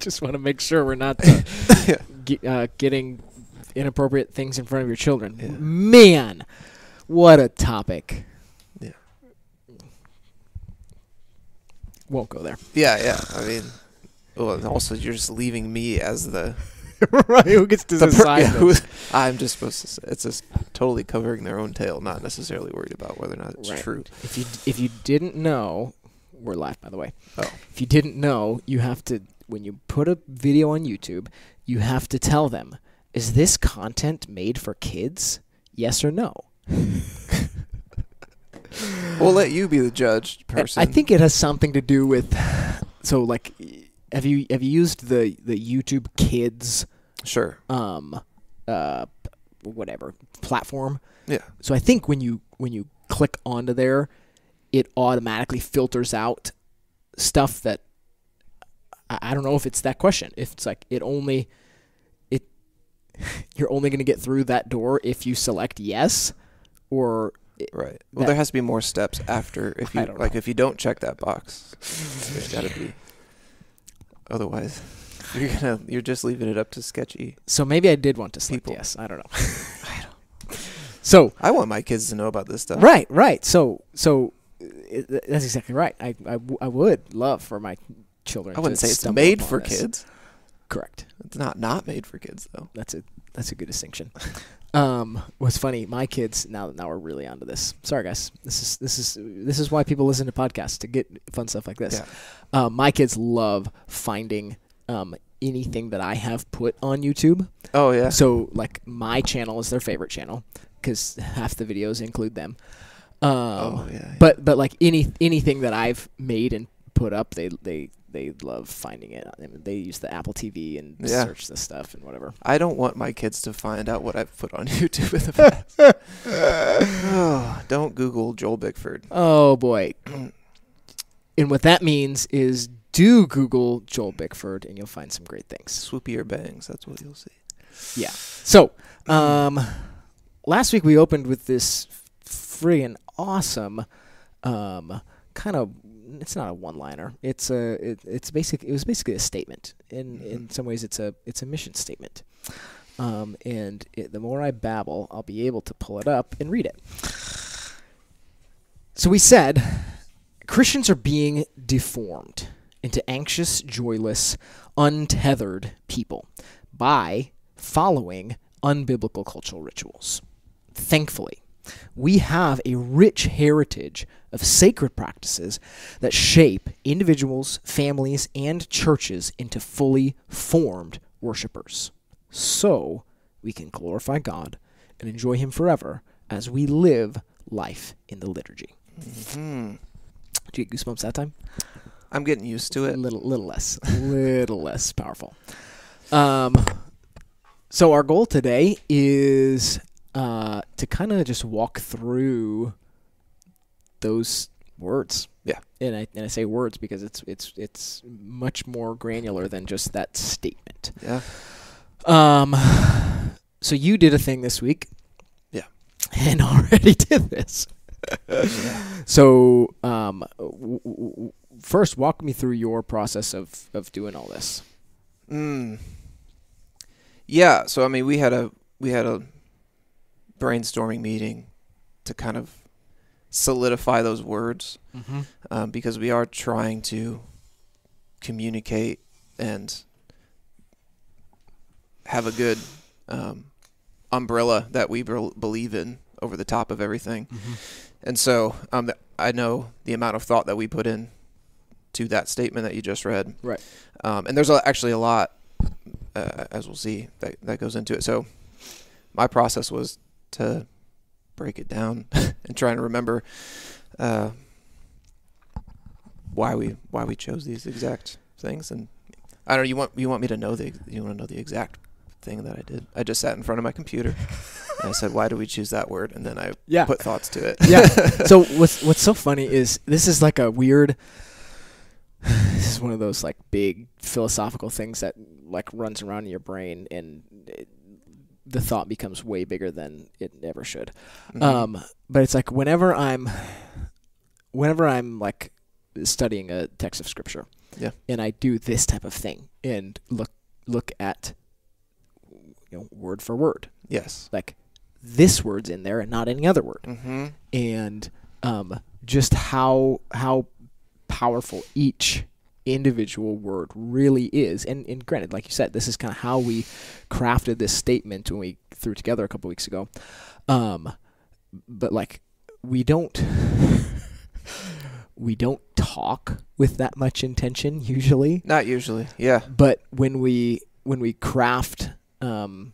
Just want to make sure we're not uh, uh, getting inappropriate things in front of your children. Yeah. Man, what a topic. Yeah. Won't go there. Yeah, yeah. I mean, well, and also you're just leaving me as the right? Who gets to the per- decide? yeah, I'm just supposed to. Say, it's just totally covering their own tail, not necessarily worried about whether or not it's Right. true. If you if you didn't know, we're live by the way. Oh. If you didn't know, you have to when you put a video on YouTube, you have to tell them, is this content made for kids? Yes or no? We'll let you be the judge person. I think it has something to do with so like have you have you used the the YouTube Kids sure. um uh whatever platform? Yeah. So I think when you when you click onto there, it automatically filters out stuff that I, I don't know if it's that question. If it's like it only it you're only going to get through that door if you select yes or Right. Well, there has to be more steps after if I you don't like know. if you don't check that box. there's got to be. Otherwise, you're gonna you're just leaving it up to sketchy. so maybe I did want to select People. yes. I don't know. So I want my kids to know about this stuff. Right, right. So, so uh, it, that's exactly right. I, I, w- I would love for my children. I wouldn't say it's made for kids. Correct. It's not not made for kids though. That's a that's a good distinction. Um, what's funny? My kids now now we're really onto this. Sorry, guys. This is this is this is why people listen to podcasts to get fun stuff like this. Yeah. Um, my kids love finding um, anything that I have put on YouTube. Oh yeah. So like my channel is their favorite channel because half the videos include them. Um, oh yeah. yeah. but but like any anything that I've made and put up, they they they love finding it. I mean, they use the Apple TV and Yeah. search the stuff and whatever. I don't want my kids to find out what I've put on YouTube in the past. oh, don't Google Joel Bickford. Oh boy! and what that means is do Google Joel Bickford and you'll find some great things. Swoopy or bangs. That's what you'll see. Yeah. So, um, last week we opened with this friggin' awesome, um, kind of. It's not a one-liner. It's a. It, it's basic. It was basically a statement. In in some ways, it's a. It's a mission statement. Um, and it, the more I babble, I'll be able to pull it up and read it. So we said Christians are being deformed into anxious, joyless, untethered people by following unbiblical cultural rituals. Thankfully, we have a rich heritage of sacred practices that shape individuals, families, and churches into fully formed worshipers. So we can glorify God and enjoy Him forever as we live life in the liturgy. Hmm. Did you get goosebumps that time? I'm getting used to it. a it. little little less A little less powerful um so our goal today is uh to kind of just walk through those words Yeah. and I and I say words because it's it's it's much more granular than just that statement Yeah. um so you did a thing this week Yeah. and already did this so um w- w- first walk me through your process of of doing all this Mm. Yeah. So I mean, we had a we had a brainstorming meeting to kind of solidify those words mm-hmm. um, because we are trying to communicate and have a good um, umbrella that we bel- believe in over the top of everything. And so um, th- I know the amount of thought that we put in to that statement that you just read. Right. Um, and there's a, actually a lot, uh, as we'll see, that, that goes into it. So my process was to break it down and try and remember uh, why we why we chose these exact things. And I don't know. You want you want me to know the you want to know the exact thing that I did. I just sat in front of my computer and I said, "Why do we choose that word?" And then I yeah put thoughts to it. yeah. So what's what's so funny is this is like a weird. This is one of those like big philosophical things that like runs around in your brain, and it, the thought becomes way bigger than it ever should. Mhm. Um, but it's like whenever I'm, whenever I'm like studying a text of scripture, Yeah. and I do this type of thing and look look at you know word for word Yes. like this word's in there and not any other word Mm-hmm. and um, just how how powerful each individual word really is. And, and granted, like you said, this is kind of how we crafted this statement when we threw it together a couple weeks ago. Um, but like we don't we don't talk with that much intention usually Not usually. Yeah. but when we when we craft um,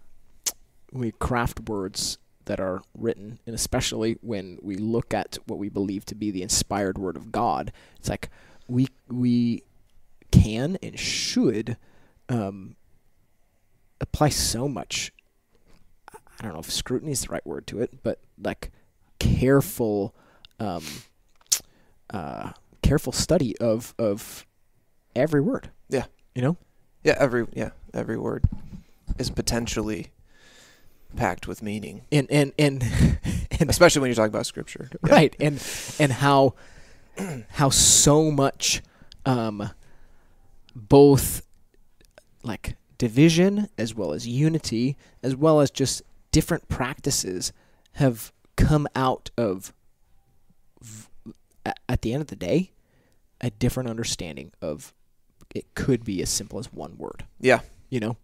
when we craft words that are written, and especially when we look at what we believe to be the inspired word of God, it's like we we can and should um, apply so much. I don't know if scrutiny is the right word to it, but like careful, um, uh, careful study of of every word. Yeah. you know. Yeah. Every yeah every word is potentially packed with meaning, and and and, and especially when you're talking about scripture. Yeah. right and and how how so much um both like division as well as unity as well as just different practices have come out of at the end of the day a different understanding of it could be as simple as one word Yeah. you know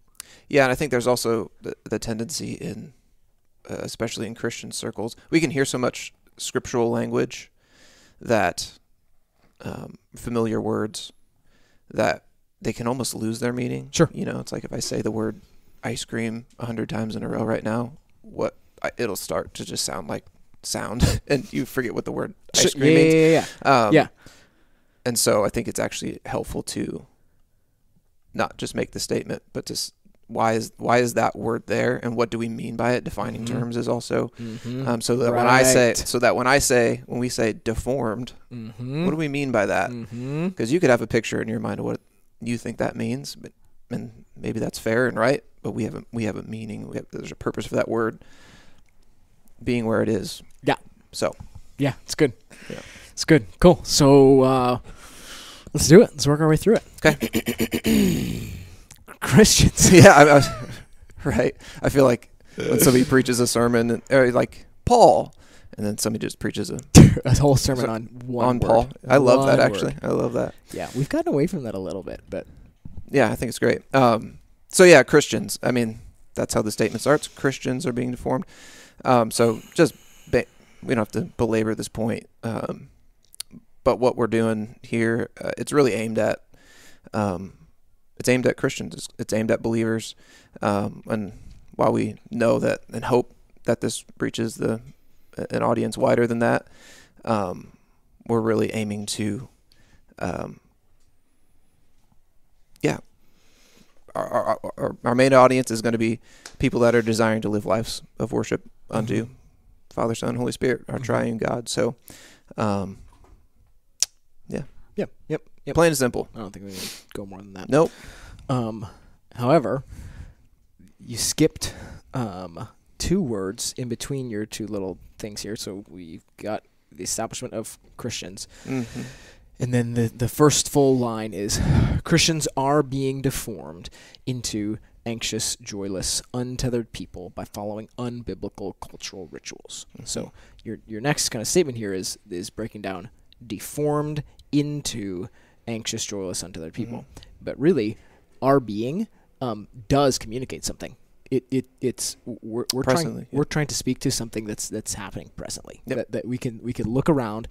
Yeah, and I think there's also the, the tendency in, uh, especially in Christian circles, we can hear so much scriptural language that um, familiar words that they can almost lose their meaning. Sure. You know, it's like if I say the word ice cream a hundred times in a row right now, what I, it'll start to just sound like sound, and you forget what the word ice Sh- cream yeah, means. yeah, yeah, yeah. Um, Yeah. And so I think it's actually helpful to not just make the statement, but to s- why is why is that word there, and what do we mean by it? Defining Mhm. terms is also Mhm. um, so that when I say so that when I say when we say deformed, Mhm. what do we mean by that? Because you could have a picture in your mind of what you think that means, but and maybe that's fair and right, but we have a we have a meaning. We have, there's a purpose for that word being where it is. Yeah. So Yeah, it's good. Yeah. It's good. Cool. So uh, let's do it. Let's work our way through it. Okay. Christians. yeah, I, I was, right. I feel like when somebody preaches a sermon, or like Paul, and then somebody just preaches a a whole sermon on one on word. Paul. I love that actually. word. I love that. Yeah, we've gotten away from that a little bit, but Yeah, I think it's great. Um, so yeah, Christians. I mean, that's how the statement starts. Christians are being deformed. Um, so just ba- we don't have to belabor this point. Um, but what we're doing here, uh, it's really aimed at. Um, it's aimed at Christians. It's, it's aimed at believers. Um, and while we know that and hope that this breaches the an audience wider than that, um, we're really aiming to um, our, our, our, our main audience is going to be people that are desiring to live lives of worship unto Mhm. Father, Son, Holy Spirit, our Mhm. triune God. So, um, yep, yep, yep. plain and simple. I don't think we can go more than that. Nope. Um, however, you skipped um, two words in between your two little things here. So we've got the establishment of Christians, hmm and then the the first full line is Christians are being deformed into anxious, joyless, untethered people by following unbiblical cultural rituals. So your your next kind of statement here is is breaking down deformed into anxious, joyless, untethered people. But really, our being um, does communicate something. It, it it's we're, we're trying yeah. we're trying to speak to something that's that's happening presently. Yep. That, that we can we can look around,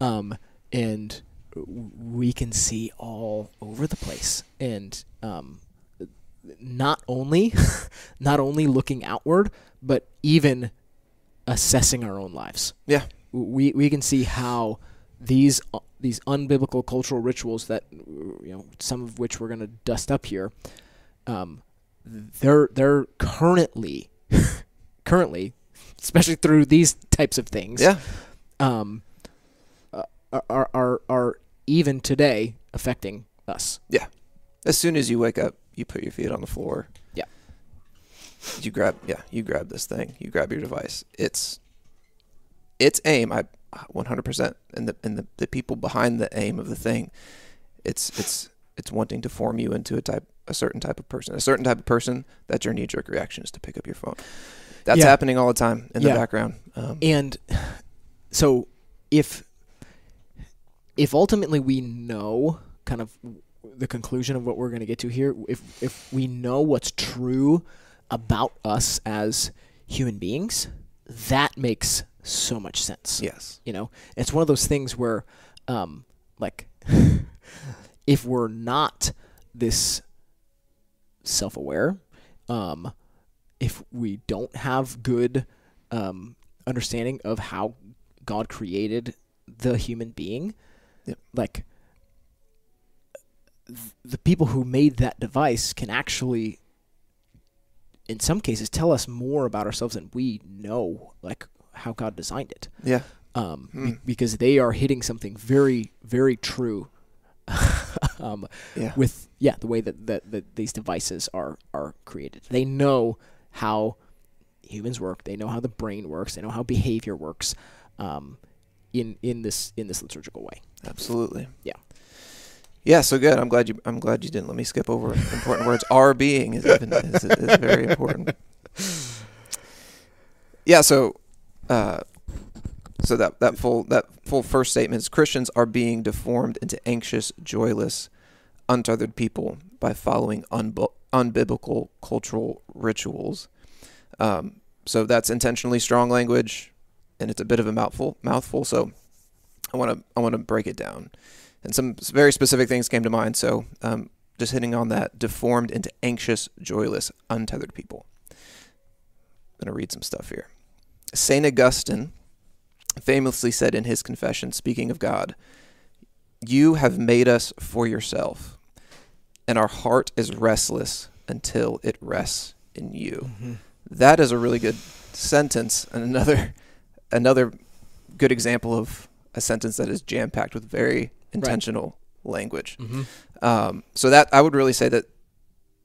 um, and we can see all over the place. And um, not only not only looking outward, but even assessing our own lives. Yeah. we we can see how these uh, these unbiblical cultural rituals that you know some of which we're going to dust up here um they're they're currently currently especially through these types of things Yeah. um uh, are are are even today affecting us Yeah. As soon as you wake up, you put your feet on the floor. Yeah. You grab, yeah, you grab this thing. You grab your device. It's, it's aim. I, 100%. And the and the, the people behind the aim of the thing, it's it's it's wanting to form you into a type a certain type of person, a certain type of person that your knee jerk reaction is to pick up your phone. That's Yeah. happening all the time in Yeah. the background. Um, And so if if ultimately we know kind of the conclusion of what we're going to get to here, if if we know what's true about us as human beings, that makes so much sense. yes. You know, it's one of those things where, um, like, if we're not this self-aware, um, if we don't have good um, understanding of how God created the human being, Yep. like th- the people who made that device can actually in some cases tell us more about ourselves than we know like how God designed it Yeah. um, Hmm. be- because they are hitting something very, very true. um, Yeah. with yeah, the way that, that, that these devices are are created, they know how humans work. They know how the brain works. They know how behavior works. Um, in in this in this liturgical way. Absolutely. Yeah. Yeah, so good. I'm glad you. I'm glad you didn't let me skip over important words. Our being is even is, is very important. Yeah. So, uh, so that that full that full first statement is Christians are being deformed into anxious, joyless, untethered people by following unbu- unbiblical cultural rituals. Um, so that's intentionally strong language, and it's a bit of a mouthful. Mouthful. So, I want to I want to break it down and some very specific things came to mind. So, um, just hitting on that deformed into anxious, joyless, untethered people. I'm to read some stuff here. St. Augustine famously said in his confession, speaking of God, You have made us for yourself, and our heart is restless until it rests in you. That is a really good sentence, and another another good example of a sentence that is jam packed with very intentional language. Mm-hmm. Um, so that I would really say that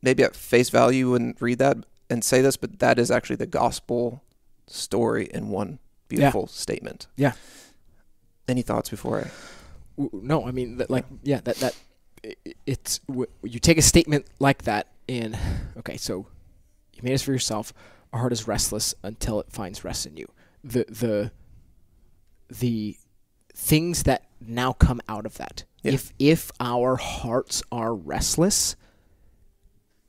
maybe at face value you wouldn't read that and say this, but that is actually the gospel story in one beautiful statement. Yeah. Any thoughts before I? No, I mean that, like yeah, that that it's you take a statement like that and okay, so you made us for yourself. Our heart is restless until it finds rest in you. The the the things that now come out of that. Yeah. If if our hearts are restless,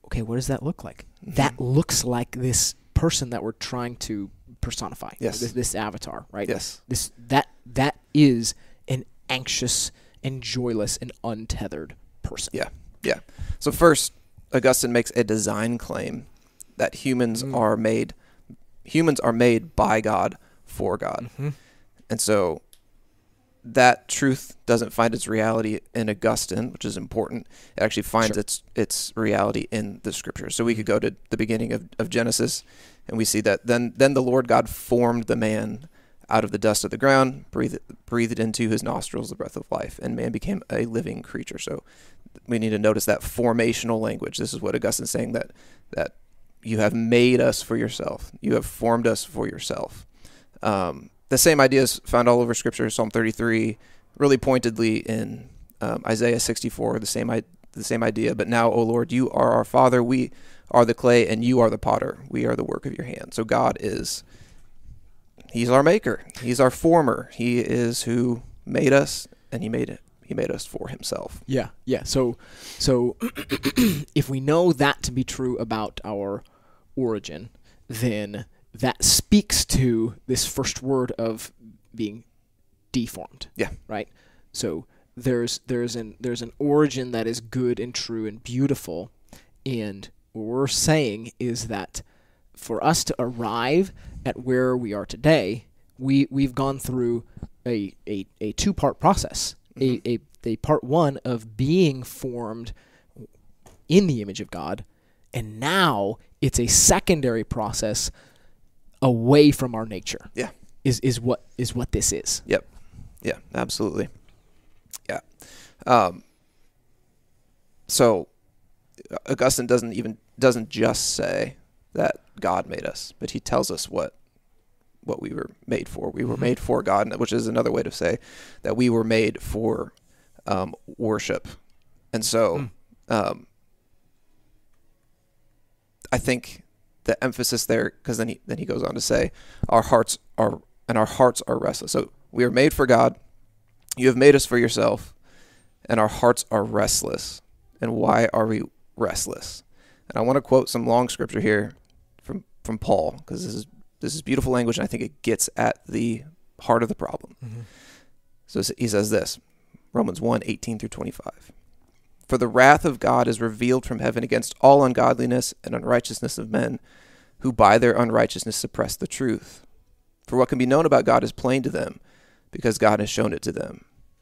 okay, what does that look like? Mm-hmm. That looks like this person that we're trying to personify. Yes. This, this avatar, right? Yes. This that that is an anxious and joyless and untethered person. Yeah. Yeah. So first, Augustine makes a design claim that humans Mm. are made humans are made by God for God. Mm-hmm. And so that truth doesn't find its reality in Augustine, which is important. It actually finds Sure. its its reality in the scriptures. So we could go to the beginning of, of Genesis and we see that then then the Lord God formed the man out of the dust of the ground, breathed breathed into his nostrils the breath of life, and man became a living creature. So we need to notice that formational language. This is what Augustine's saying that that you have made us for yourself. You have formed us for yourself. Um, the same idea is found all over Scripture. Psalm 33, really pointedly in um, Isaiah 64, the same the same idea. But now, O Lord, you are our Father. We are the clay, and you are the potter. We are the work of your hand. So God is He's our maker. He's our former. He is who made us, and He made it. He made us for Himself. Yeah, yeah. So, so if we know that to be true about our origin, then that speaks to this first word of being deformed. Yeah. Right. So there's there's an there's an origin that is good and true and beautiful, and what we're saying is that for us to arrive at where we are today, we we've gone through a a, a two part process. A, a a part one of being formed in the image of God, and now it's a secondary process away from our nature. Yeah. Is is what is what this is. Yep. Yeah, absolutely. Yeah. Um, so Augustine doesn't even doesn't just say that God made us, but he tells us what what we were made for. We were Mhm. made for God, which is another way to say that we were made for um, worship And so, Mm. um, I think the emphasis there, because then he then he goes on to say, our hearts are and our hearts are restless. So we are made for God. You have made us for yourself, and our hearts are restless. And why are we restless? And I want to quote some long scripture here from from Paul because this is this is beautiful language, and I think it gets at the heart of the problem. Mm-hmm. So he says this Romans 1 18 through 25. For the wrath of God is revealed from heaven against all ungodliness and unrighteousness of men, who by their unrighteousness suppress the truth. For what can be known about God is plain to them, because God has shown it to them.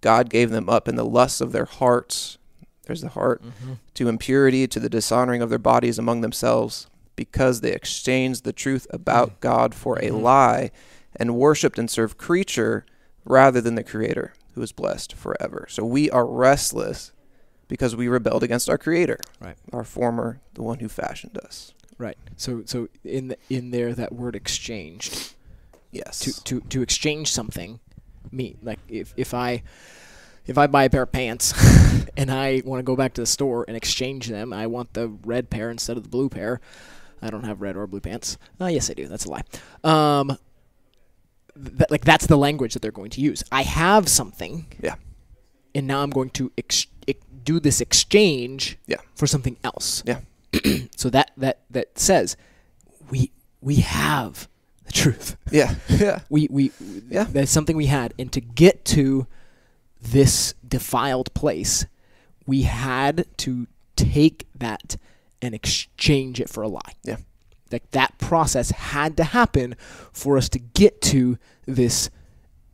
God gave them up in the lusts of their hearts. There's the heart. To impurity, to the dishonoring of their bodies among themselves, because they exchanged the truth about God for a Mhm. lie, and worshipped and served creature rather than the Creator, who is blessed forever. So we are restless because we rebelled against our Creator, Right. our former, the one who fashioned us. Right. So so in the, in there that word exchanged Yes. to to to exchange something me like if if I if I buy a pair of pants and I want to go back to the store and exchange them, I want the red pair instead of the blue pair. I don't have red or blue pants. Uh, yes, I do. That's a lie. Um, th- like that's the language that they're going to use. I have something. Yeah. And now I'm going to ex- ex- do this exchange. Yeah. For something else. Yeah. so that that that says we we have truth. yeah. Yeah. We we Yeah. that's something we had, and to get to this defiled place, we had to take that and exchange it for a lie. Yeah. Like that process had to happen for us to get to this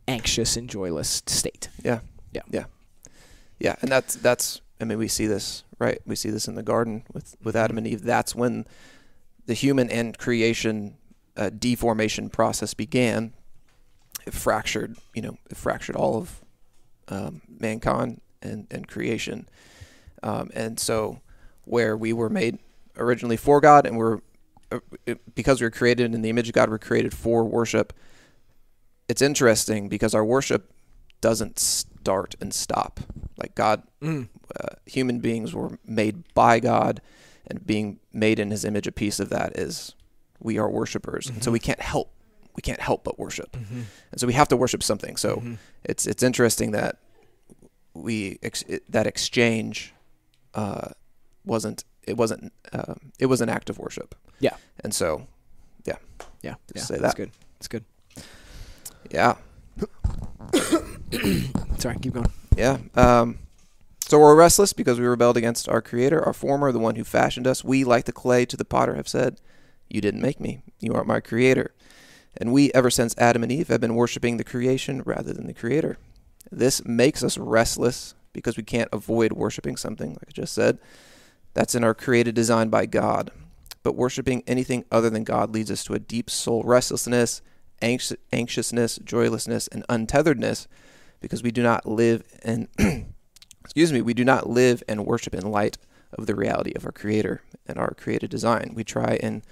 anxious and joyless state. Yeah. Yeah. Yeah. Yeah. And that's that's I mean we see this, right? We see this in the garden with with Adam and Eve. That's when the human and creation uh, deformation process began. It fractured, you know, it fractured all of um, mankind and and creation. Um, and so where we were made originally for God and we're uh, it- because we were created in the image of God, we're created for worship. It's interesting because our worship doesn't start and stop. Like God, Mm. uh, human beings were made by God, and being made in His image, a piece of that is we are worshipers, and so Mhm. we can't help we can't help but worship, Mm-hmm. and so we have to worship something. So Mhm. it's it's interesting that we ex- it, that exchange uh, wasn't it wasn't um, it was an act of worship. Yeah. and so yeah, Just yeah, say that's that. good. That's good. yeah, Sorry, keep going. Yeah. Um, so we're restless because we rebelled against our Creator, our former, the one who fashioned us. We, like the clay to the potter, have said, You didn't make me. You aren't my Creator. And we, ever since Adam and Eve, have been worshiping the creation rather than the Creator. This makes us restless because we can't avoid worshiping something, like I just said. That's in our created design by God. But worshiping anything other than God leads us to a deep soul restlessness, anx- anxiousness, joylessness, and untetheredness because we do not live in excuse me, we do not live and worship in light of the reality of our creator and our created design. We try and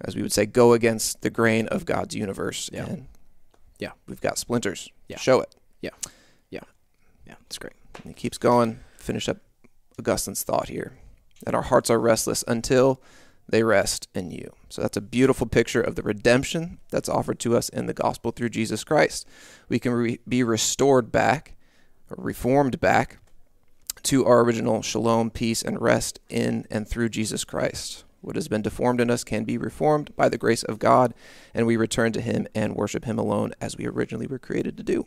as we would say go against the grain of God's universe Yeah. and Yeah. we've got splinters. Yeah. Show it. Yeah, Yeah. Yeah. It's great. And he keeps going. Finish up Augustine's thought here. And our hearts are restless until they rest in you. So that's a beautiful picture of the redemption that's offered to us in the gospel through Jesus Christ. We can re- be restored back, or reformed back, to our original shalom, peace, and rest in and through Jesus Christ. What has been deformed in us can be reformed by the grace of God, and we return to Him and worship Him alone as we originally were created to do.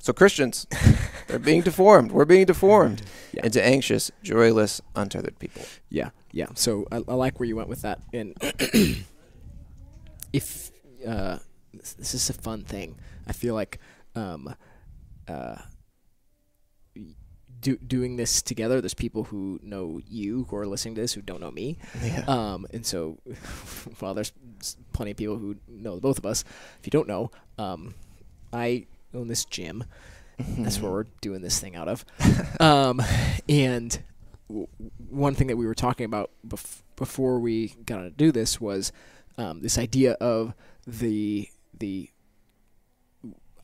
So, Christians, they're being deformed. We're being deformed Yeah. into anxious, joyless, untethered people. Yeah, yeah. So I, I like where you went with that. And if uh, this, this is a fun thing, I feel like um, uh, do, doing this together. There's people who know you who are listening to this who don't know me. Yeah. Um, and so, while there's plenty of people who know both of us. If you don't know, um, I own this gym. That's where we're doing this thing out of. um, and w- one thing that we were talking about bef- before we got to do this was um, this idea of the the.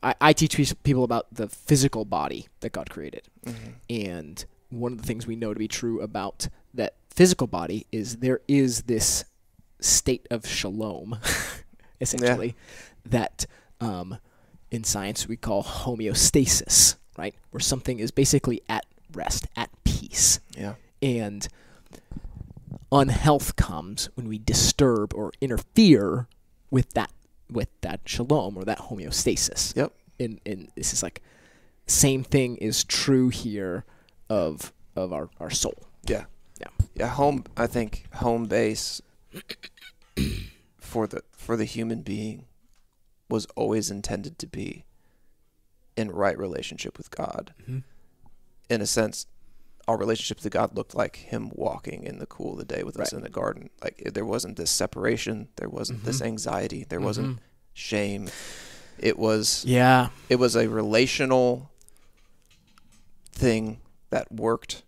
I, I teach people about the physical body that God created. Mhm. And one of the things we know to be true about that physical body is there is this state of shalom, essentially, that um, in science we call homeostasis, right? Where something is basically at rest, at peace. Yeah. And unhealth comes when we disturb or interfere with that with that shalom or that homeostasis. Yep. And and this is like same thing is true here of of our, our soul. Yeah. Yeah. Yeah. Home. I think home base for the for the human being was always intended to be in right relationship with God. Mm-hmm. In a sense, our relationship to God looked like Him walking in the cool of the day with us Right. in the garden. Like there wasn't this separation, there wasn't this Mhm. anxiety, there Mhm. wasn't shame. It was Yeah. it was a relational thing that worked.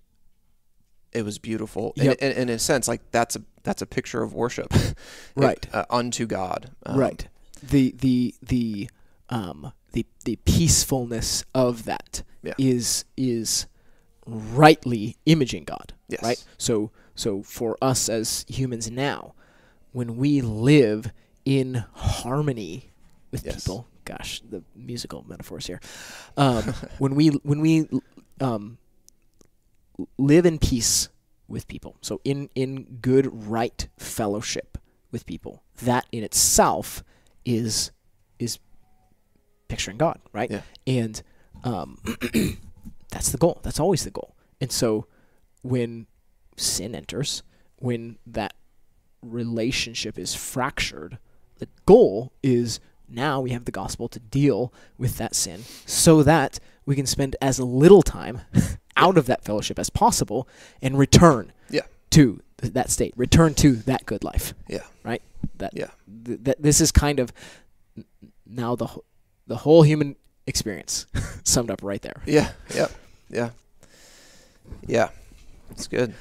It was beautiful, Yep. and, and, and in a sense, like that's a that's a picture of worship, Right. uh, unto God, Um, right. The the the um the the peacefulness of that is Yeah. is rightly imaging God. Yes. Right? So so for us as humans now, when we live in harmony with Yes. people, gosh, the musical metaphors here. Um, when we when we um, live in peace with people, so in in good right fellowship with people, that in itself is is picturing God, right? Yeah. And um, that's the goal. That's always the goal. And so when sin enters, when that relationship is fractured, the goal is now we have the gospel to deal with that sin so that we can spend as little time out of that fellowship as possible and return Yeah. to that state, return to that good life. Yeah. Right? That Yeah. th- that this is kind of now the the whole human experience summed up right there. Yeah. Yep. Yeah. Yeah. It's good.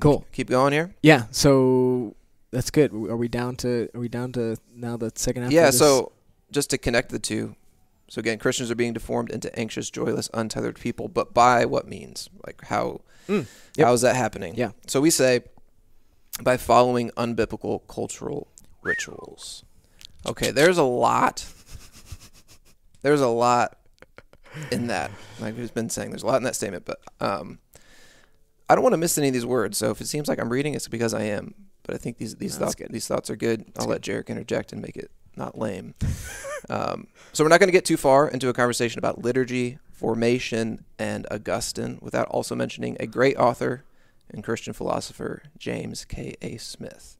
Cool. Keep going here. Yeah, so that's good. Are we down to are we down to now the second half? Yeah. So just to connect the two. So again, Christians are being deformed into anxious, joyless, untethered people, but by what means? Like how Mm, yep. how is that happening? Yeah. So we say by following unbiblical cultural rituals. Okay, there's a lot. There's a lot in that. Like we've been saying, there's a lot in that statement, but um, I don't want to miss any of these words. So if it seems like I'm reading, it's because I am. But I think these these No, thoughts good. these thoughts are good. I'll That's let Jarek interject and make it not lame. um, so we're not going to get too far into a conversation about liturgy, formation, and Augustine without also mentioning a great author and Christian philosopher, James K. A. Smith.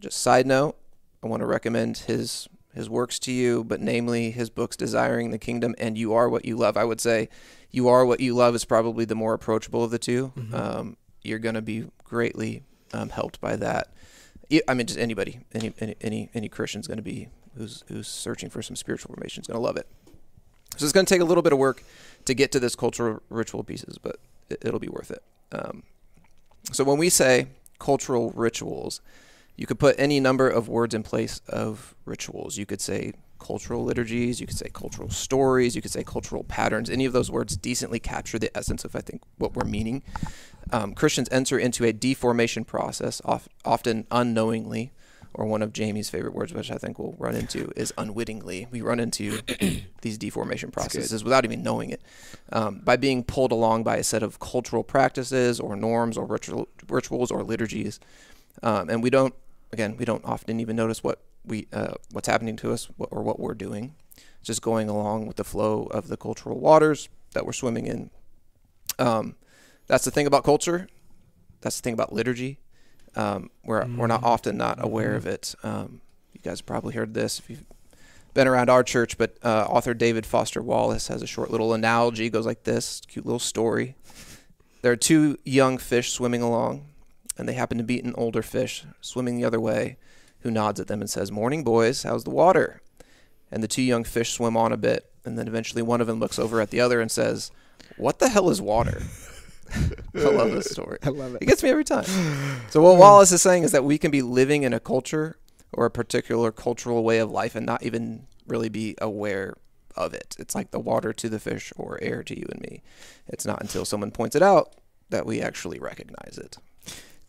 Just side note, I want to recommend his his works to you, but namely his books Desiring the Kingdom and You Are What You Love. I would say You Are What You Love is probably the more approachable of the 2 Mhm. Um, you're going to be greatly um, helped by that. I mean, just anybody, any any any, any Christian's going to be who's who's searching for some spiritual formation is going to love it. So it's going to take a little bit of work to get to this cultural ritual pieces, but it, it'll be worth it. Um, so when we say cultural rituals, you could put any number of words in place of rituals. You could say cultural liturgies, you could say cultural stories, you could say cultural patterns. Any of those words decently capture the essence of, I think, what we're meaning. Um, Christians enter into a deformation process, of, often unknowingly, or one of Jamie's favorite words, which I think we'll run into, is unwittingly. We run into these deformation processes without even knowing it, um, by being pulled along by a set of cultural practices or norms or ritual, rituals or liturgies, um, and we don't. Again, we don't often even notice what we uh, what's happening to us or what we're doing. Just going along with the flow of the cultural waters that we're swimming in. Um, that's the thing about culture. That's the thing about liturgy. Um, we're we're not Mhm. often not aware Mhm. of it. Um, you guys probably heard this if you've been around our church, but uh, author David Foster Wallace has a short little analogy. Goes like this: cute little story. there are two young fish swimming along, and they happen to meet an older fish swimming the other way, who nods at them and says, "Morning, boys. How's the water?" And the two young fish swim on a bit, and then eventually one of them looks over at the other and says, "What the hell is water?" I love this story. I love It It gets me every time. So what Wallace is saying is that we can be living in a culture or a particular cultural way of life and not even really be aware of it. It's like the water to the fish or air to you and me. It's not until someone points it out that we actually recognize it.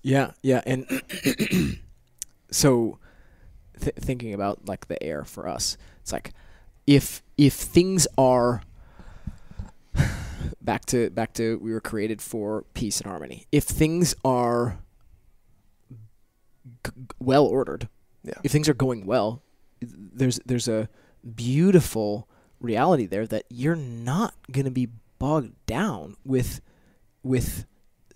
Yeah, yeah, and so th- thinking about like the air for us, it's like if if things are back to back to we were created for peace and harmony. If things are g- well ordered, Yeah. if things are going well, there's there's a beautiful reality there that you're not going to be bogged down with with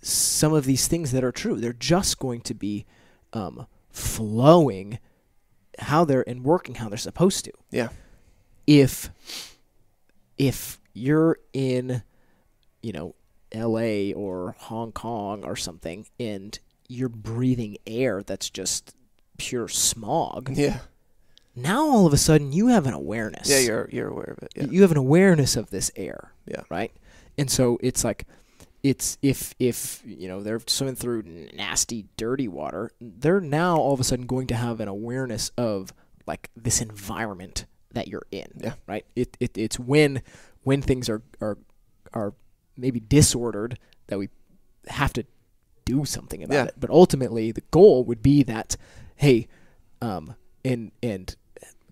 some of these things that are true. They're just going to be um, flowing how they're and working how they're supposed to. Yeah. If if you're in, you know, L.A. or Hong Kong or something, and you're breathing air that's just pure smog, Yeah. now all of a sudden you have an awareness. Yeah, you're you're aware of it. Yeah. You have an awareness of this air. Yeah. Right. And so it's like, it's if if you know they're swimming through nasty, dirty water, they're now all of a sudden going to have an awareness of like this environment that you're in. Yeah. Right. It, it it's when when things are are are maybe disordered that we have to do something about Yeah. it. But ultimately, the goal would be that, hey, um, and and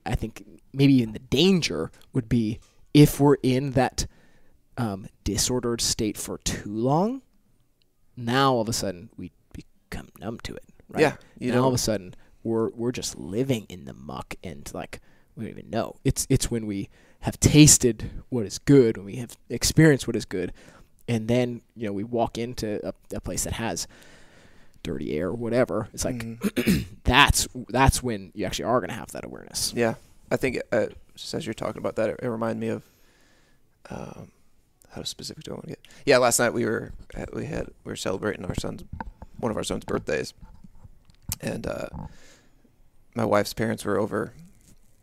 I think maybe even the danger would be if we're in that um, disordered state for too long. Now all of a sudden we become numb to it. Right? Yeah. You now all of a sudden we're we're just living in the muck and like we don't even know. It's it's when we have tasted what is good, when we have experienced what is good, and then you know we walk into a, a place that has dirty air or whatever. It's like Mhm. that's that's when you actually are going to have that awareness. Yeah, I think uh, just as you're talking about that, it, it reminded me of um, how specific do I want to get? Yeah, last night we were uh, we had we were celebrating our son's one of our son's birthdays, and uh, my wife's parents were over,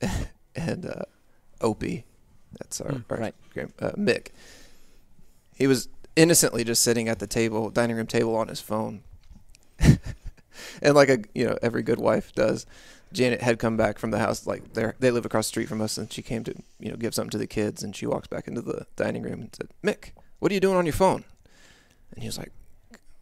and uh, Opie, that's our, Mm, our right. grand, uh, Mick. He was innocently just sitting at the table, dining room table, on his phone, and like a you know every good wife does. Janet had come back from the house, like they they live across the street from us, and she came to you know give something to the kids, and she walks back into the dining room and said, "Mick, what are you doing on your phone?" And he was like,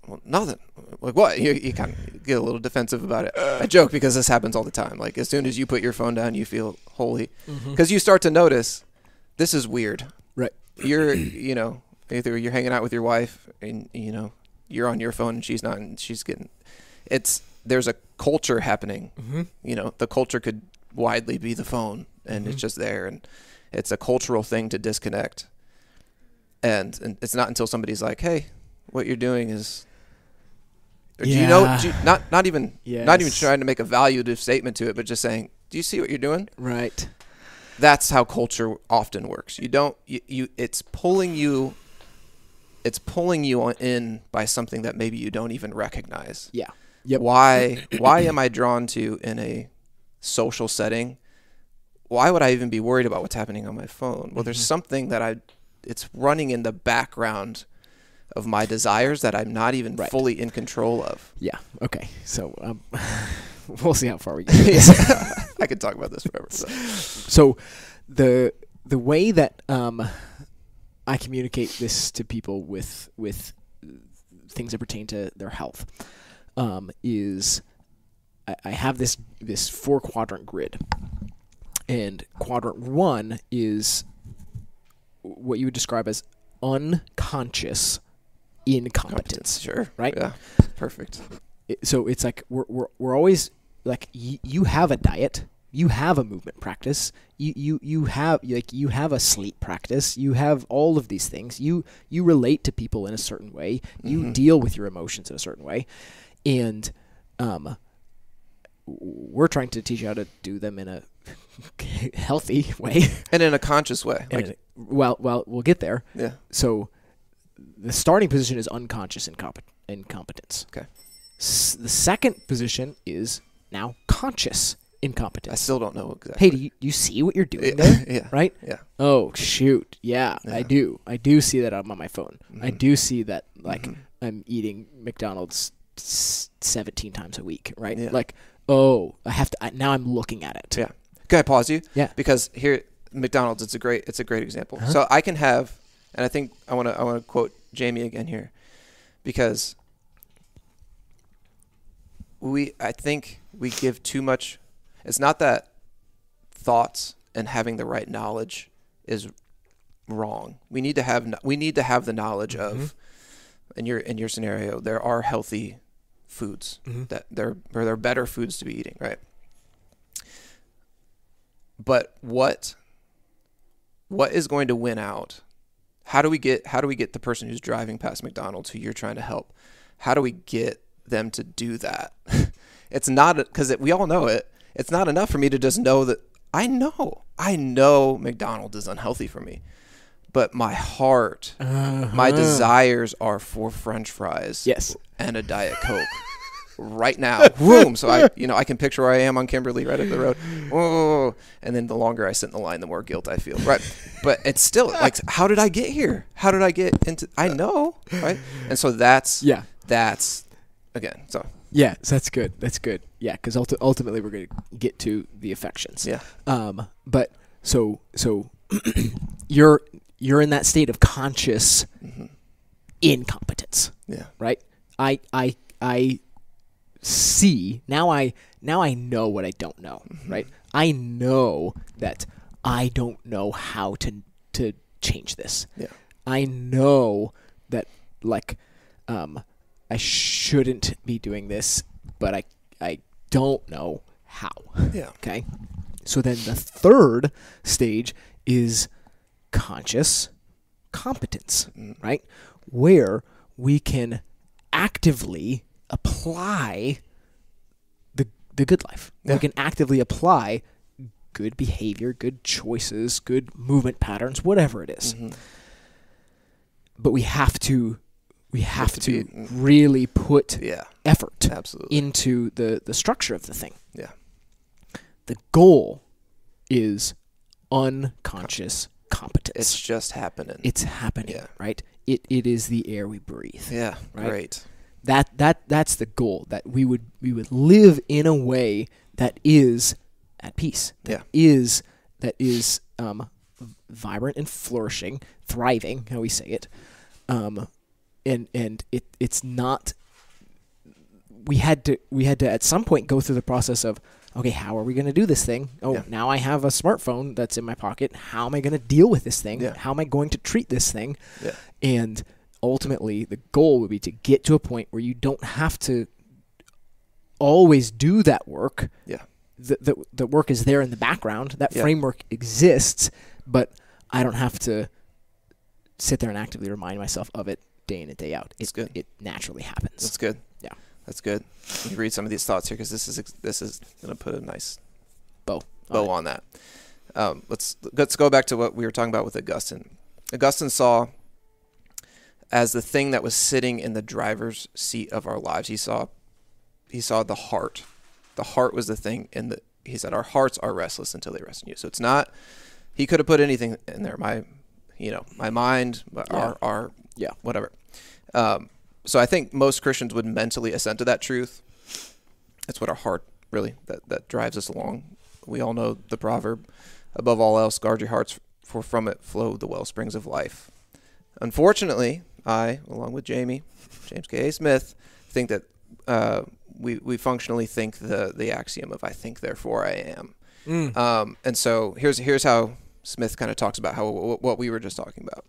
"Well, nothing." Like what? You, you kind of get a little defensive about it. Uh. I joke because this happens all the time. Like as soon as you put your phone down, you feel holy mm-hmm. because you start to notice this is weird. Right. You're you know either you're hanging out with your wife and you know you're on your phone and she's not, and she's getting. It's there's a culture happening Mm-hmm. you know the culture could widely be the phone and it's Mhm. just there and it's a cultural thing to disconnect and, and it's not until somebody's like hey what you're doing is or do you know do you, not not even not even trying to make a valuative statement to it but just saying do you see what you're doing Right. that's how culture often works you don't you, you it's pulling you it's pulling you on- in by something that maybe you don't even recognize Yeah. Yep. why why am I drawn to in a social setting? Why would I even be worried about what's happening on my phone? Well, there's Mhm. something that I it's running in the background of my desires that I'm not even Right. fully in control of. Yeah. Okay. So um, we'll see how far we get. I could talk about this forever. so. so the the way that um, I communicate this to people with with things that pertain to their health um, is I, I have this this four quadrant grid, and quadrant one is what you would describe as unconscious incompetence. Sure. Right? Yeah. Perfect. it- so it's like we're we're, we're always like y- you have a diet you have a movement practice you, you you have like you have a sleep practice you have all of these things you you relate to people in a certain way you Mhm. deal with your emotions in a certain way and um we're trying to teach you how to do them in a healthy way And in a conscious way. Like it- well well we'll get there yeah. so the starting position is unconscious incompe- incompetence. Okay. S- the second position is now conscious incompetence. I still don't know exactly. Hey, do you, do you see what you're doing yeah, there? yeah, Right? yeah. Oh shoot! Yeah, I do. I do see that I'm on my phone. I Mhm. do see that like Mhm. I'm eating McDonald's 17 times a week. Right? Yeah. Like, oh, I have to. I, now I'm looking at it. Yeah. Can I pause you? Yeah. Because here, McDonald's, it's a great, it's a great example. Uh-huh. So I can have, and I think I want to, I want to quote Jamie again here, because we, I think we give too much. It's not that thoughts and having the right knowledge is wrong. We need to have, we need to have the knowledge Mhm. of, in your in your scenario, there are healthy foods Mhm. that there or there are better foods to be eating, right? But what what is going to win out? How do we get how do we get the person who's driving past McDonald's who you're trying to help? How do we get them to do that? it's not because we all know it. It's not enough for me to just know that I know. I know McDonald's is unhealthy for me. But my heart, my Uh-huh. desires are for french fries Yes. and a diet coke right now. Boom. So I, you know, I can picture where I am on Kimberly right up the road. Whoa. And then the longer I sit in the line, the more guilt I feel. Right. But it's still like, how did I get here? How did I get into? I know. Right. And so that's Yeah. that's again. So Yeah. So that's good. That's good. Yeah. Because ulti- ultimately we're going to get to the affections. yeah. Um. But so so you're you're in that state of conscious hmm incompetence. Yeah. right? I I I see now I now I know what I don't know, Mm-hmm. right? I know that I don't know how to to change this. Yeah. I know that like um I shouldn't be doing this, but I I don't know how. Yeah. Okay. So then the third stage is conscious competence, right? Where we can actively apply the the good life. Yeah. We can actively apply good behavior, good choices, good movement patterns, whatever it is. Mhm. But we have to we have to to, be- mm. really put Yeah. effort Absolutely. into the the structure of the thing. Yeah. The goal is unconscious competence. It's just happening. It's happening, Yeah. right? It it is the air we breathe. yeah. right? Great. That that that's the goal that we would we would live in a way that is at peace. That is that is um, vibrant and flourishing, thriving, how we say it. Um, and and it it's not we had to we had to at some point go through the process of okay how are we going to do this thing oh Yeah. now i have a smartphone that's in my pocket how am i going to deal with this thing Yeah. how am i going to treat this thing Yeah. and ultimately the goal would be to get to a point where you don't have to always do that work Yeah. the, the, the work is there in the background that framework exists but i don't have to sit there and actively remind myself of it day in and day out it, That's good. it naturally happens That's good. Yeah. That's good. Let me read some of these thoughts here because this is this is gonna put a nice Bow bow on on that. Um, let's let's go back to what we were talking about with Augustine. Augustine saw as the thing that was sitting in the driver's seat of our lives. He saw he saw the heart. The heart was the thing in the he said our hearts are restless until they rest in you. So it's not he could have put anything in there. My you know, my mind, our our Yeah. whatever. Um, so I think most Christians would mentally assent to that truth. That's what our heart really that that drives us along. We all know the proverb, above all else, guard your hearts, for from it flow the well springs of life. Unfortunately, I, along with Jamie, James K. A. Smith, think that uh, we we functionally think the the axiom of "I think, therefore I am." Mm. Um, and so here's here's how Smith kind of talks about how what we were just talking about.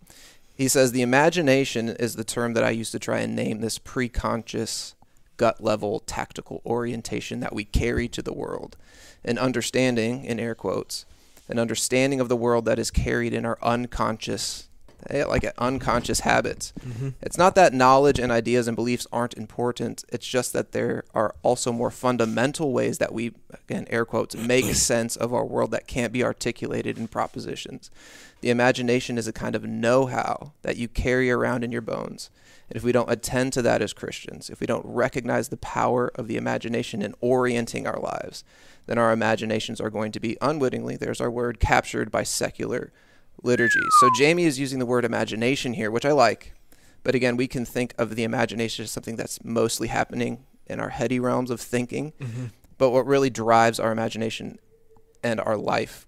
He says the imagination is the term that I used to try and name this preconscious gut level tactical orientation that we carry to the world. An understanding, in air quotes, an understanding of the world that is carried in our unconscious They like unconscious habits. Mm-hmm. It's not that knowledge and ideas and beliefs aren't important. It's just that there are also more fundamental ways that we, again, air quotes, make sense of our world that can't be articulated in propositions. The imagination is a kind of know how that you carry around in your bones. And if we don't attend to that as Christians, if we don't recognize the power of the imagination in orienting our lives, then our imaginations are going to be unwittingly, there's our word, captured by secular liturgy. So Jamie is using the word imagination here, which I like. But again, we can think of the imagination as something that's mostly happening in our heady realms of thinking. Mm-hmm. But what really drives our imagination and our life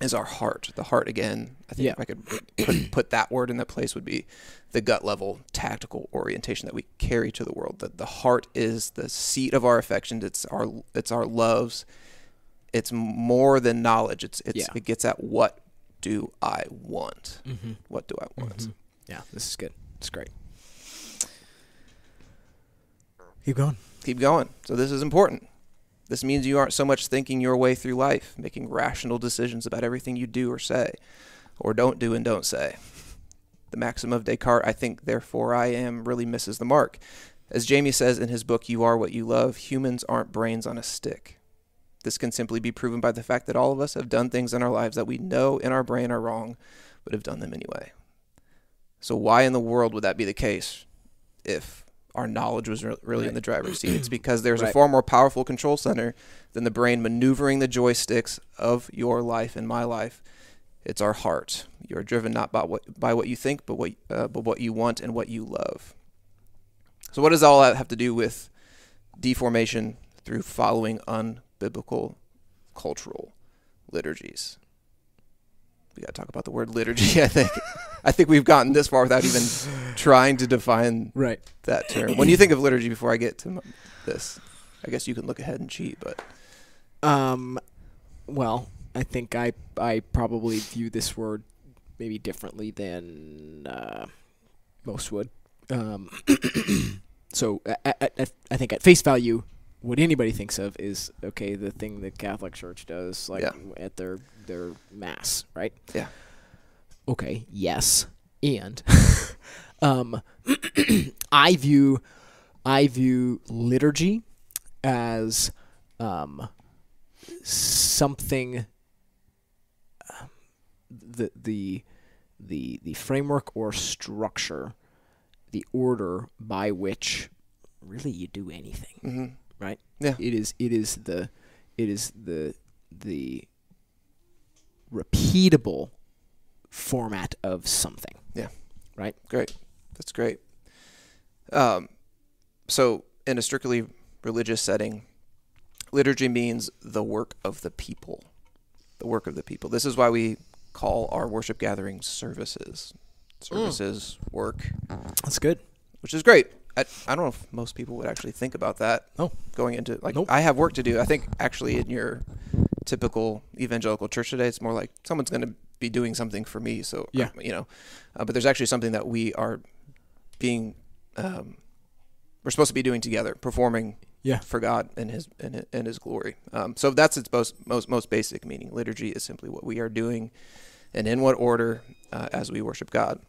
is our heart. The heart, again, I think Yeah. if I could put, put that word in that place, would be the gut level tactical orientation that we carry to the world. That the heart is the seat of our affections. It's our it's our loves. It's more than knowledge. It's it's Yeah. it gets at what do I want? Mm-hmm. What do I want? Mhm. Yeah, this is good. It's great. Keep going. Keep going. So this is important. This means you aren't so much thinking your way through life, making rational decisions about everything you do or say, or don't do and don't say. The maxim of Descartes, I think, therefore I am, really misses the mark. As Jamie says in his book, You Are What You Love, humans aren't brains on a stick. This can simply be proven by the fact that all of us have done things in our lives that we know in our brain are wrong, but have done them anyway. So, why in the world would that be the case if our knowledge was re- really in the driver's seat? It's because there's a far more powerful control center than the brain maneuvering the joysticks of your life and my life. It's our heart. You are driven not by what by what you think, but what uh, but what you want and what you love. So, what does all that have to do with deformation through following unbiblical cultural liturgies? We got to talk about the word liturgy. I think. I think we've gotten this far without even trying to define Right. that term. When you think of liturgy, before I get to this, I guess you can look ahead and cheat, but Um, well, I think I I probably view this word maybe differently than uh, most would. Um, so I, I- I think at face value, what anybody thinks of is okay. The thing the Catholic Church does, like Yeah. at their their mass, right? Yeah. Okay. Yes. And um, I view I view liturgy as um, something um, the the the the framework or structure the order by which really you do anything hmm right Yeah. it is it is the it is the the repeatable format of something Yeah. Right? great. That's great. Um, so, in a strictly religious setting, liturgy means the work of the people. The work of the people. This is why we call our worship gatherings services. Services, work, that's good which is great. I, I don't know if most people would actually think about that. Oh. Going into like Nope. I have work to do. I think actually in your typical evangelical church today, it's more like someone's going to be doing something for me. So Yeah. um, you know, uh, but there's actually something that we are being um, we're supposed to be doing together, performing Yeah. for God and His and, His- and His glory. Um, so that's its most most most basic meaning. Liturgy is simply what we are doing, and in what order uh, as we worship God.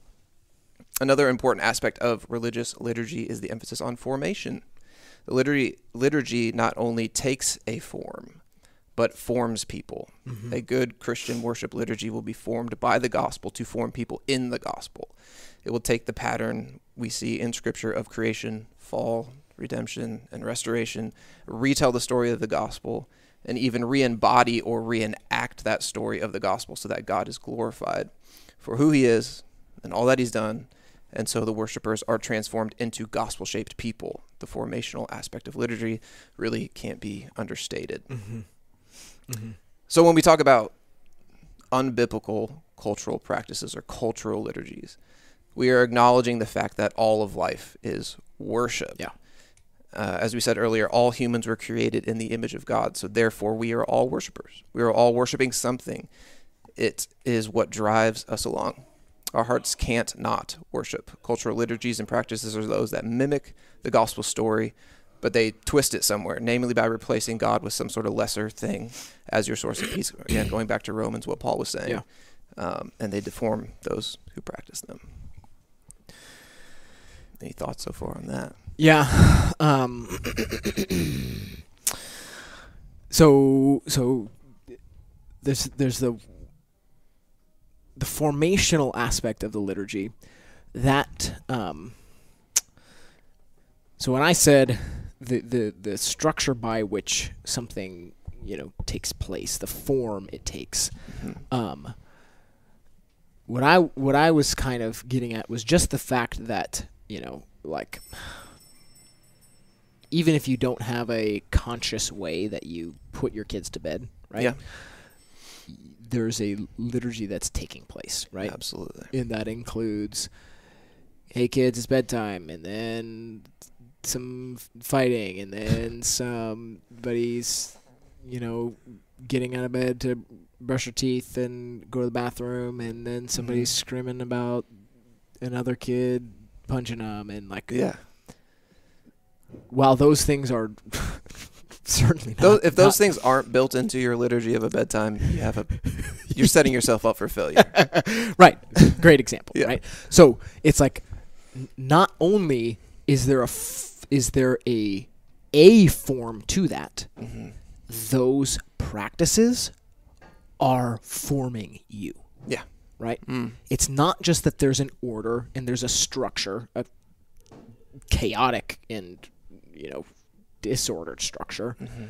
Another important aspect of religious liturgy is the emphasis on formation. The liturgy liturgy not only takes a form, but forms people. Mm-hmm. A good Christian worship liturgy will be formed by the gospel to form people in the gospel. It will take the pattern we see in Scripture of creation, fall, redemption, and restoration, retell the story of the gospel, and even re embody or reenact that story of the gospel so that God is glorified for who he is and all that he's done. And so the worshipers are transformed into gospel shaped people. The formational aspect of liturgy really can't be understated. Mm-hmm. Mm-hmm. So when we talk about unbiblical cultural practices or cultural liturgies, we are acknowledging the fact that all of life is worship. Yeah. Uh, as we said earlier, all humans were created in the image of God, so therefore we are all worshipers. We are all worshiping something. It is what drives us along. Our hearts can't not worship. Cultural liturgies and practices are those that mimic the gospel story, but they twist it somewhere, namely by replacing God with some sort of lesser thing as your source of peace. Again, going back to Romans, what Paul was saying. Yeah. um, and they deform those who practice them. Any thoughts so far on that? Yeah. Um, so so there's there's the the formational aspect of the liturgy that um, so when I said the, the the structure by which something you know takes place, the form it takes, um, what I what I was kind of getting at was just the fact that you know like even if you don't have a conscious way that you put your kids to bed, right? Yeah. There's a liturgy that's taking place, right? Absolutely. And that includes, hey kids, it's bedtime, and then some fighting, and then somebody's, you know, getting out of bed to brush their teeth and go to the bathroom, and then somebody's Mhm. screaming about another kid punching them, and like Yeah. while those things are certainly not, Those, if those not- things aren't built into your liturgy of a bedtime, you have a you're setting yourself up for failure. right great example Yeah. right so it's like not only is there a f- is there a a form to that hmm those practices are forming you Yeah. right Mm. it's not just that there's an order and there's a structure a chaotic and you know disordered structure hmm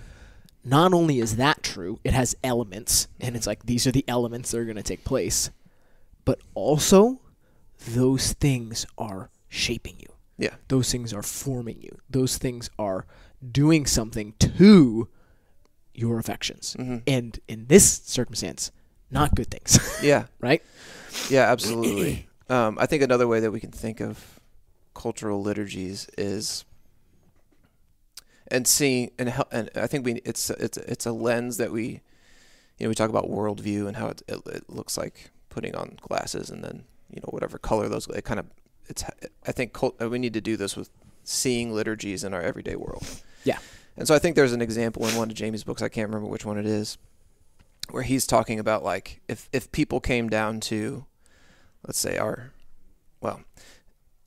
not only is that true, it has elements, and it's like these are the elements that are going to take place, but also those things are shaping you. Yeah. Those things are forming you. Those things are doing something to your affections. hmm And in this circumstance, not good things, Yeah. right? Yeah, absolutely. um, I think another way that we can think of cultural liturgies is, and seeing, and and I think we it's it's it's a lens that we, you know, we talk about worldview and how it it, it looks like putting on glasses and then you know whatever color those it kind of it's I think cult, uh, we need to do this with seeing liturgies in our everyday world. Yeah. And so I think there's an example in one of Jamie's books. I can't remember which one it is, where he's talking about like if if people came down to let's say our well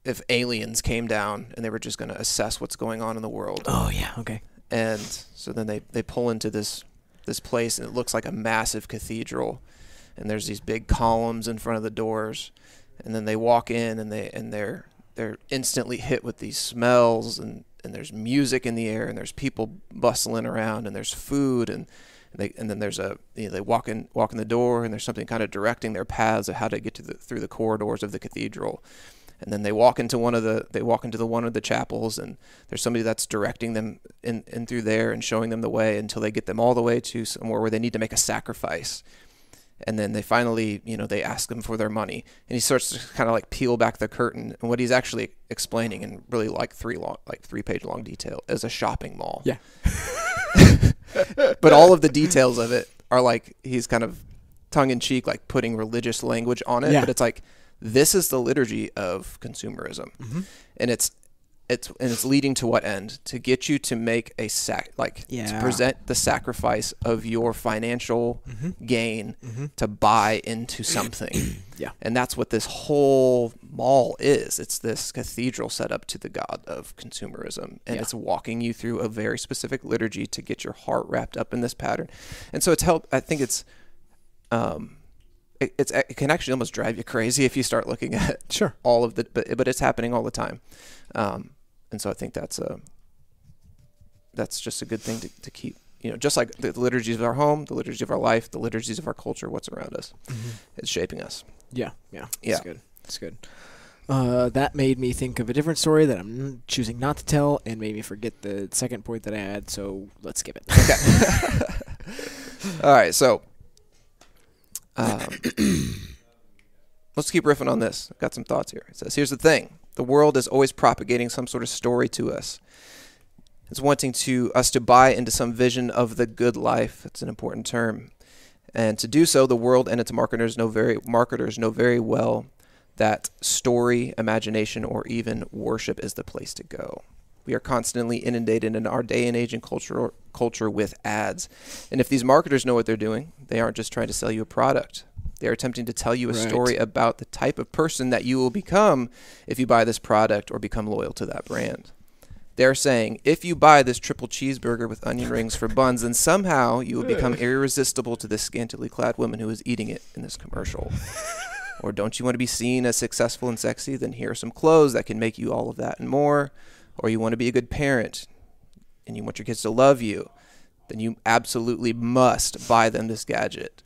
if aliens came down and they were just going to assess what's going on in the world. Oh yeah, okay. and so then they they pull into this this place and it looks like a massive cathedral. And there's these big columns in front of the doors. And then they walk in and they and they're they're instantly hit with these smells. And and there's music in the air and there's people bustling around and there's food. And they and then there's a you know, they walk in walk in the door and there's something kind of directing their paths of how to get to the through the corridors of the cathedral and then they walk into one of the they walk into the one of the chapels and there's somebody that's directing them in, in through there and showing them the way until they get them all the way to somewhere where they need to make a sacrifice. And then they finally you know they ask them for their money. And he starts to kind of like peel back the curtain. And what he's actually explaining in really like three long like three page long detail is a shopping mall. Yeah. but all of the details of it are like he's kind of tongue in cheek like putting religious language on it. Yeah. but it's like this is the liturgy of consumerism Mm-hmm. and it's it's and it's leading to what end to get you to make a sac like to present the sacrifice of your financial Mm-hmm. gain Mm-hmm. to buy into something Yeah. and that's what this whole mall is it's this cathedral set up to the god of consumerism and Yeah. it's walking you through a very specific liturgy to get your heart wrapped up in this pattern and so it's help i think it's um it, it's it can actually almost drive you crazy if you start looking at Sure. all of the but but it's happening all the time um and so i think that's a that's just a good thing to, to keep you know just like the liturgies of our home the liturgy of our life the liturgies of our culture what's around us it's shaping us Yeah, yeah, Yeah. That's good. That's good. Uh, that made me think of a different story that I'm choosing not to tell, and made me forget the second point that I had. So let's skip it. okay all right so um, let's keep riffing on this. I've got some thoughts here. It says here's the thing. The world is always propagating some sort of story to us. It's wanting to us to buy into some vision of the good life. It's an important term. And to do so the world and its marketers know very marketers know very well that story imagination or even worship is the place to go we are constantly inundated in our day and age and culture culture with ads and if these marketers know what they're doing they aren't just trying to sell you a product They are attempting to tell you a Right. story about the type of person that you will become if you buy this product or become loyal to that brand. They're saying if you buy this triple cheeseburger with onion rings for buns, then somehow you will become irresistible to this scantily clad woman who is eating it in this commercial. or don't you want to be seen as successful and sexy? Then here are some clothes that can make you all of that and more. Or you want to be a good parent and you want your kids to love you, then you absolutely must buy them this gadget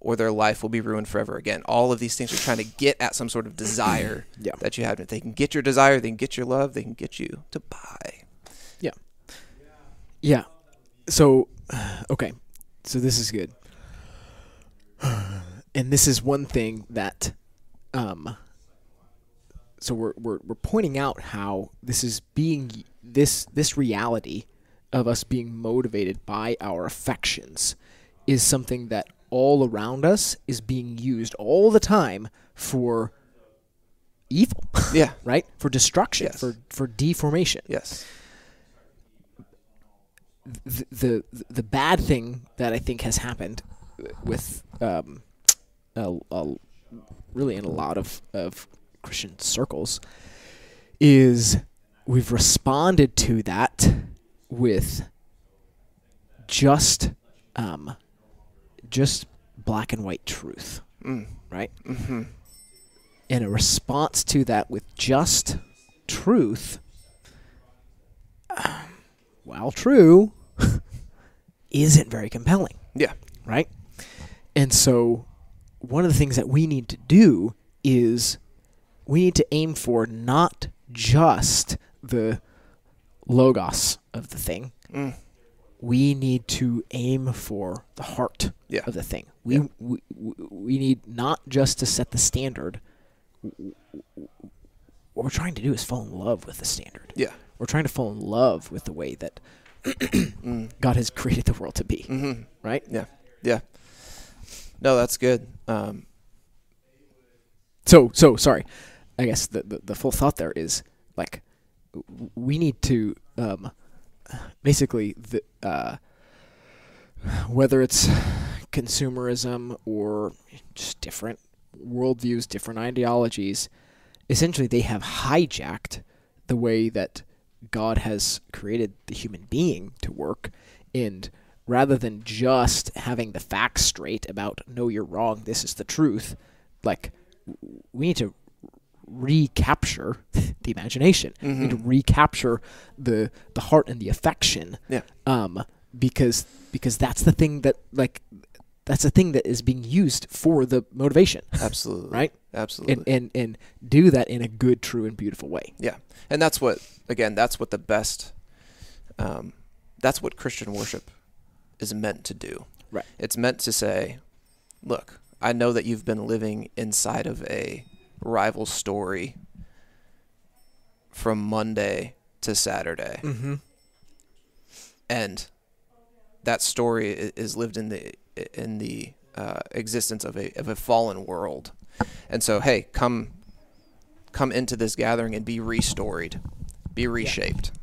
or their life will be ruined forever again. All of these things are trying to get at some sort of desire Yeah. that you have. If they can get your desire, they can get your love, they can get you to buy. Yeah. Yeah. So, okay. So this is good. And this is one thing that, um, so we're, we're, we're pointing out how this is being, this, this reality of us being motivated by our affections is something that all around us is being used all the time for evil, Yeah. right? For destruction, Yes. for, for deformation Yes. the, the the bad thing that I think has happened with um, a, a, really in a lot of, of Christian circles is we've responded to that with just um, just black and white truth, Mm. right? hmm And a response to that with just truth, um, while true, isn't very compelling, Yeah. right? And so, one of the things that we need to do is we need to aim for not just the logos of the thing. Mm. We need to aim for the heart Yeah. of the thing. We, Yeah. we we need not just to set the standard. What we're trying to do is fall in love with the standard. Yeah. We're trying to fall in love with the way that Mm. God has created the world to be. hmm Right? Yeah. Yeah. No, that's good. Um, So so sorry. I guess the the, the full thought there is like we need to um, basically the uh, whether it's consumerism or just different worldviews, different ideologies, essentially they have hijacked the way that God has created the human being to work. And rather than just having the facts straight about no you're wrong this is the truth like we need to recapture the imagination we need to recapture the the heart and the affection yeah. um because because that's the thing that like that's the thing that is being used for the motivation Absolutely. right Absolutely. and and and do that in a good true and beautiful way Yeah, and that's what again. That's what the best. Um, that's what Christian worship is meant to do. Right. It's meant to say, "Look, I know that you've been living inside of a rival story from Monday to Saturday, mm-hmm. and that story is lived in the in the uh, existence of a of a fallen world. And so, hey, come come into this gathering and be restoried, be reshaped. yeah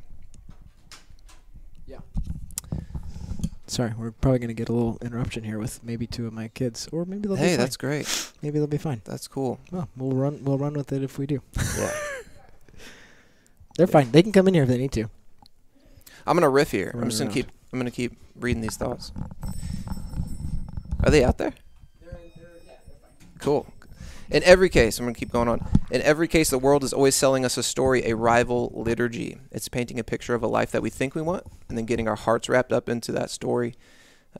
sorry we're probably going to get a little interruption here with maybe two of my kids or maybe they'll be Hey, fine. that's great. maybe they'll be fine That's cool. well we'll run we'll run with it if we do Yeah. they're fine they can come in here if they need to I'm gonna riff here. I'm just gonna around. keep. I'm gonna keep reading these thoughts. Are they out there? They're. They're. Yeah. Cool. In every case, I'm going to keep going on. In every case, the world is always selling us a story, a rival liturgy. It's painting a picture of a life that we think we want, and then getting our hearts wrapped up into that story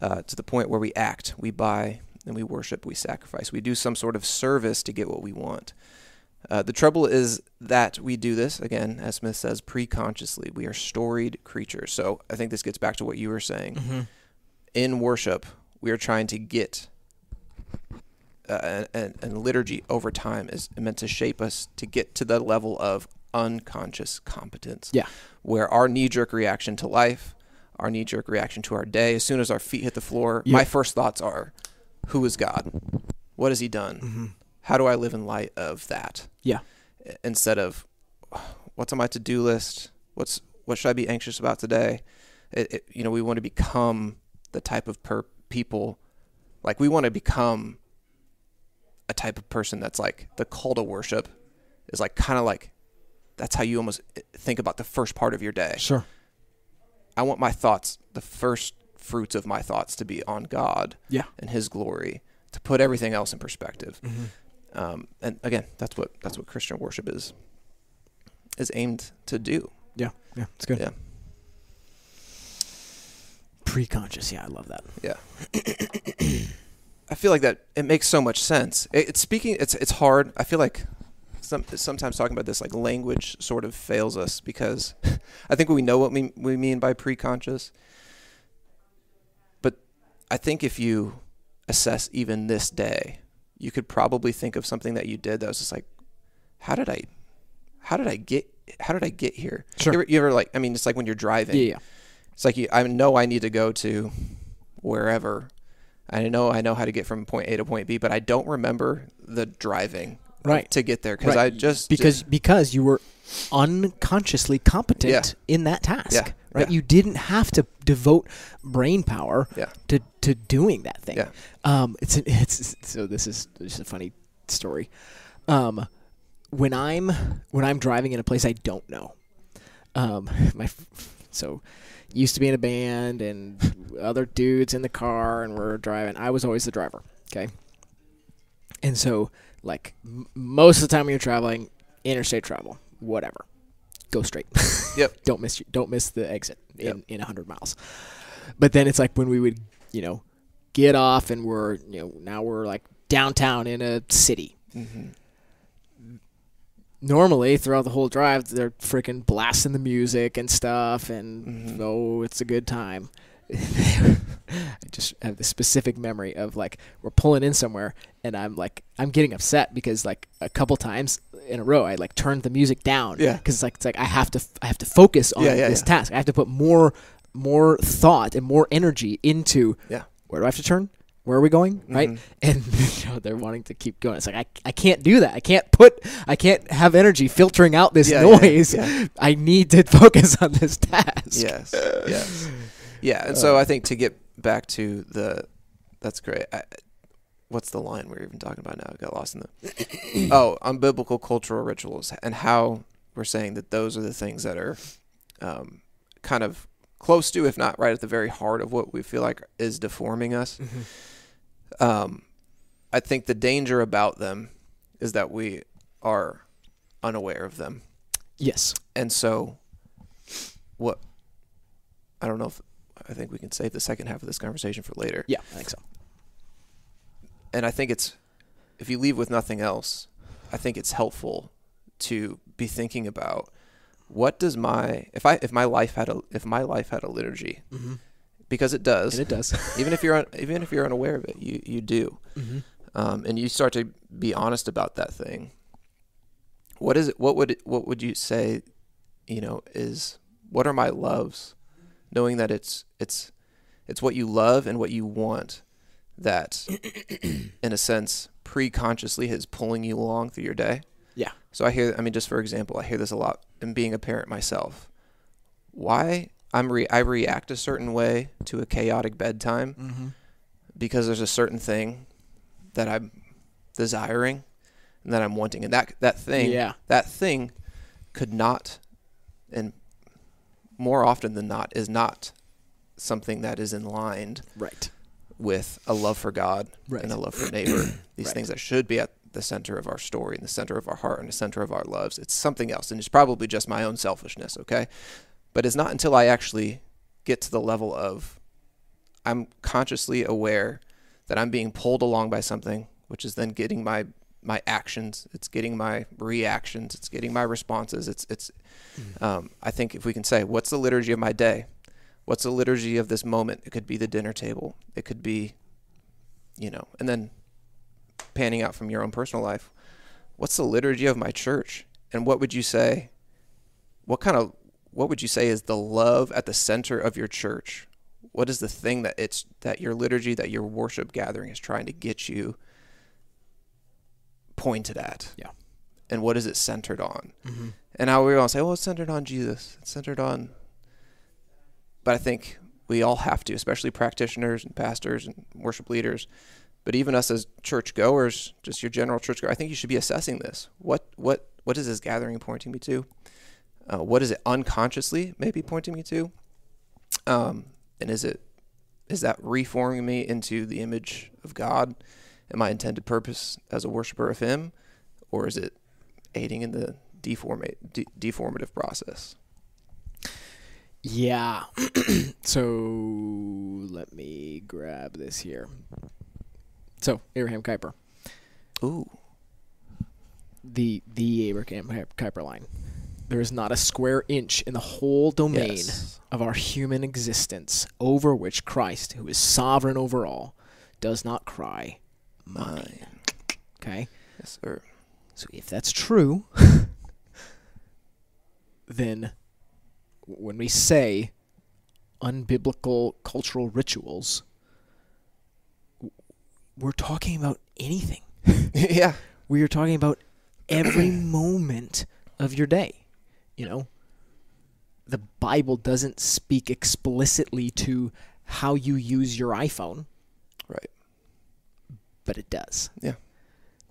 uh, to the point where we act, we buy, and we worship, we sacrifice. We do some sort of service to get what we want. Uh, the trouble is that we do this, again, as Smith says, pre-consciously. We are storied creatures. So I think this gets back to what you were saying mm-hmm. in worship, we are trying to get uh, and, and liturgy over time is meant to shape us to get to the level of unconscious competence. Yeah. Where our knee jerk reaction to life, our knee jerk reaction to our day, as soon as our feet hit the floor, Yeah. my first thoughts are, who is God? What has he done? Mm-hmm. How do I live in light of that? Yeah. Instead of, what's on my to do list? What's what should I be anxious about today? It, it, you know, we want to become the type of per- people, like we want to become a type of person that's like the call to worship is like kind of like that's how you almost eh, think about the first part of your day. Sure. I want my thoughts, the first fruits of my thoughts, to be on God Yeah. and His glory, to put everything else in perspective. Mm-hmm. Um, and again, that's what that's what Christian worship is is aimed to do. Yeah. Yeah. It's good. Yeah. Pre-conscious. Yeah, I love that. Yeah. I feel like that it makes so much sense. It, it's speaking. It's it's hard. I feel like some sometimes talking about this like language sort of fails us because I think we know what we we mean by pre-conscious. But I think if you assess even this day, you could probably think of something that you did that was just like, how did I, how did I get, how did I get here? Sure. You ever, you ever like? I mean, it's like when you're driving. Yeah. It's like you, I know I need to go to wherever. I know I know how to get from point A to point B, but I don't remember the driving Right. to get there because Right. I just because because you were unconsciously competent Yeah. in that task Yeah. right Yeah. you didn't have to devote brain power to to doing that thing Yeah. um it's it's so this is just a funny story um when i'm when i'm driving in a place i don't know um my so used to be in a band and other dudes in the car and we're driving. I was always the driver okay? And so like m- most of the time when you're traveling interstate travel whatever. Go straight. Yep. don't miss don't miss the exit in Yep. in 100 miles. But then it's like when we would you know get off and we're you know now we're like downtown in a city. Hmm normally throughout the whole drive they're freaking blasting the music and stuff and Mhm. oh it's a good time I just have the specific memory of like we're pulling in somewhere and I'm like I'm getting upset because like a couple times in a row I like turned the music down Yeah. because it's like it's like I have to i have to focus on Yeah, yeah, this yeah. task I have to put more more thought and more energy into Yeah. where do I have to turn where are we going right Mhm. and you know, they're wanting to keep going it's like I, I can't do that I can't put I can't have energy filtering out this Yeah, yeah, noise yeah. I need to focus on this task Yes. yes. Yeah, and so I think to get back to the, that's great. I, what's the line we are even talking about now? I got lost in the. oh, unbiblical cultural rituals and how we're saying that those are the things that are, um, kind of close to, if not right at the very heart of what we feel like is deforming us. Um, I think the danger about them is that we are unaware of them. yes And so, what I don't know if I think we can save the second half of this conversation for later. yeah I think so And I think it's if you leave with nothing else, I think it's helpful to be thinking about what does my if I if my life had a if my life had a liturgy mm-hmm. Because it does and it does even if you're un, even if you're unaware of it you you do mm-hmm. um, and you start to be honest about that thing. What is it? What would it, what would you say? You know, is what are my loves? Knowing that it's it's it's what you love and what you want that, in a sense, pre-consciously is pulling you along through your day. Yeah. So I hear. I mean, just for example, I hear this a lot. And being a parent myself, why I'm re- I react a certain way to a chaotic bedtime Mm-hmm. because there's a certain thing that I'm desiring and that I'm wanting, and that that thing, yeah that thing, could not, and more often than not, is not something that is in line right with a love for God right and a love for neighbor. These Right. things that should be at the center of our story, and the center of our heart, and the center of our loves. It's something else, and it's probably just my own selfishness. Okay, but it's not until I actually get to the level of I'm consciously aware that I'm being pulled along by something, which is then getting my my actions. It's getting my reactions. It's getting my responses. It's it's. Um, I think if we can say, what's the liturgy of my day? What's the liturgy of this moment? It could be the dinner table. It could be, you know, and then panning out from your own personal life. What's the liturgy of my church? And what would you say? What kind of what would you say is the love at the center of your church? What is the thing that it's that your liturgy, that your worship gathering is trying to get you pointed at? Yeah. And what is it centered on? mm-hmm. And how we all say, well, it's centered on Jesus. It's centered on. But I think we all have to, especially practitioners and pastors and worship leaders, But even us as church goers, just your general church goer, I think you should be assessing this. What what what is this gathering pointing me to? Uh, what is it unconsciously maybe pointing me to? Um, and is it is that reforming me into the image of God and my intended purpose as a worshiper of Him, or is it aiding in the de- deformative process? Yeah. so let me grab this here. So Abraham Kuyper, Ooh, the the Abraham Kuyper line. There is not a square inch in the whole domain yes. of our human existence over which Christ, who is sovereign over all, does not cry, mine. Mine. Okay? Yes, sir. So if that's true, then when we say unbiblical cultural rituals, we're talking about anything. yeah. We are talking about every moment of your day. You know, the Bible doesn't speak explicitly to how you use your iPhone, Right. but it does. Yeah.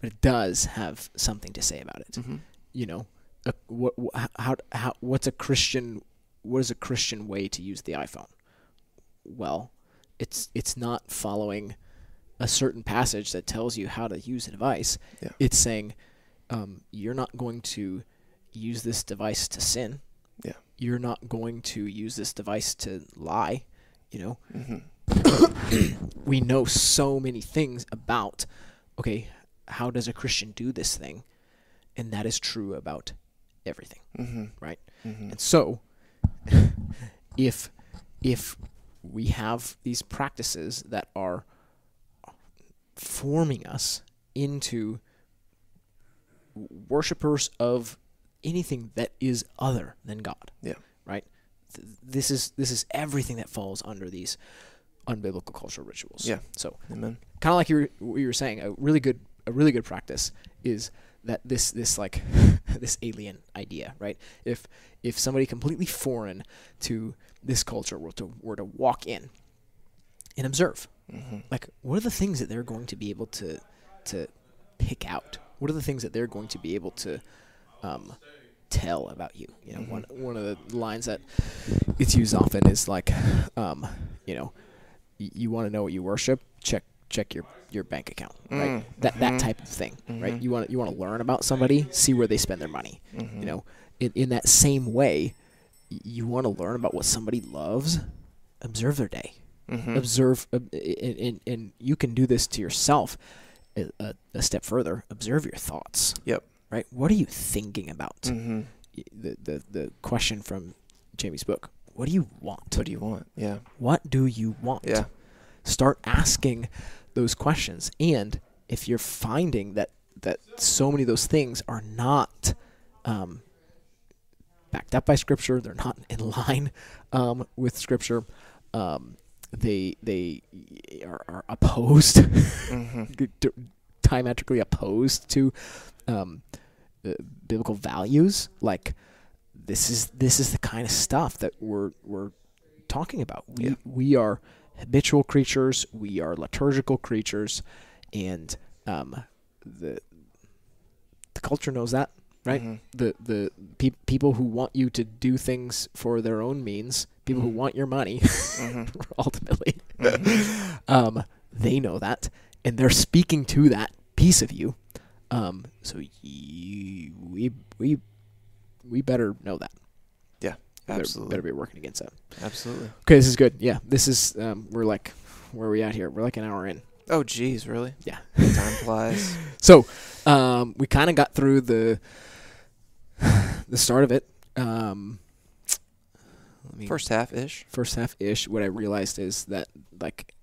But it does have something to say about it. Mm-hmm. you know, a, what, wh- how, how, what's a Christian, what is a Christian way to use the iPhone? Well, it's it's not following a certain passage that tells you how to use a device. Yeah. It's saying um, you're not going to use this device to sin. Yeah. You're not going to use this device to lie. You know, Mm-hmm. we know so many things about okay how does a christian do this thing and that is true about everything Mm-hmm. right Mm-hmm. and so if if we have these practices that are forming us into worshipers of anything that is other than god Yeah. right Th- this is this is everything that falls under these unbiblical cultural rituals Yeah. so Amen. kind of like you were, what you were saying, a really good a really good practice is that this this like this alien idea, right? If if somebody completely foreign to this culture were to were to walk in and observe, Mm-hmm. like what are the things that they're going to be able to to pick out? What are the things that they're going to be able to um, tell about you? You know, Mhm. one one of the lines that gets used often is like, um, you know, y- you want to know what you worship? Check check your your bank account, right? Mm, That that mhm. type of thing, right? Mhm. You want you want to learn about somebody, see where they spend their money. Mm-hmm. You know, in in that same way, y- you want to learn about what somebody loves. Observe their day. Mm-hmm. Observe, uh, and, and and you can do this to yourself. A, a step further, observe your thoughts. Yep. Right. What are you thinking about? Mm-hmm. The the the question from Jamie's book. What do you want? What do you want? Yeah. What do you want? Yeah. Start asking those questions. And if you're finding that that so many of those things are not um, backed up by Scripture, they're not in line um, with Scripture, um, they they are, are opposed, Mm-hmm. diametrically opposed to um, uh, biblical values. Like this is this is the kind of stuff that we're we're talking about. We Yeah. we are habitual creatures. We are liturgical creatures, and um, the the culture knows that, right? Mhm. The the pe- people who want you to do things for their own means, people who Mhm. want your money, Mhm. ultimately, Mhm. um, they know that, and they're speaking to that piece of you. Um, so you, we we we better know that. Yeah, Absolutely. better be working against that. Absolutely. Okay, this is good. Yeah, this is um, we're like where are we at here? We're like an hour in. Oh, geez, really? Yeah. Time flies. So um, we kind of got through the the start of it. Um, First half ish. first half ish. What I realized is that like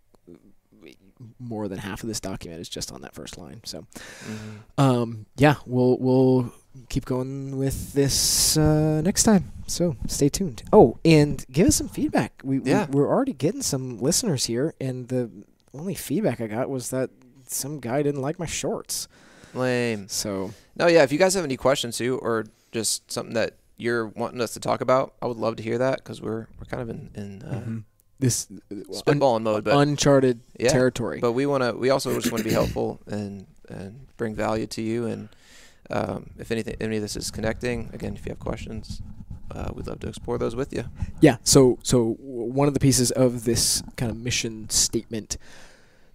more than half of this document is just on that first line. So Mm-hmm. um, yeah, we'll we'll keep going with this uh, next time. So stay tuned. Oh, and give us some feedback. We, Yeah. we we're already getting some listeners here, and the only feedback I got was that some guy didn't like my shorts. Lame. So No, yeah. If you guys have any questions too, or just something that you're wanting us to talk about, I would love to hear that because we're we're kind of in in uh, Mhm. This spitballing mode, but uncharted yeah, territory. But we want to. We also just want to be helpful and and bring value to you. And um, if anything, any of this is connecting, again, if you have questions, uh, we'd love to explore those with you. Yeah. So so one of the pieces of this kind of mission statement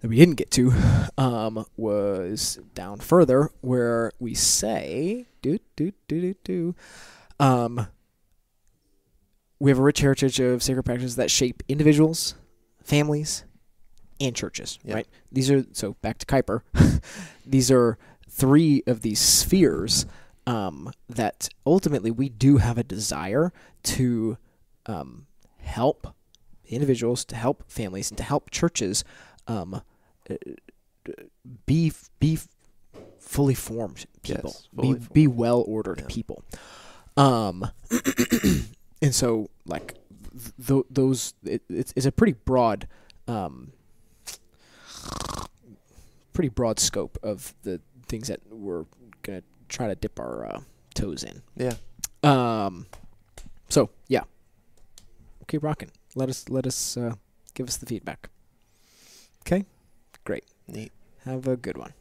that we didn't get to um, was down further where we say do do do do do. Um, we have a rich heritage of sacred practices that shape individuals, families, and churches. Yeah. Right. These are so back to Kuyper. these are three of these spheres um, that ultimately we do have a desire to um, help individuals, to help families, and to help churches um, uh, be be fully formed people, Yes, fully be be well ordered Yeah. people. Um, and so like th- th- those, it, it's, it's a pretty broad, um, pretty broad scope of the things that we're gonna try to dip our uh, toes in. Yeah. Um, so yeah, keep rocking. Let us let us uh, give us the feedback. Okay, Great. Neat. have a good one.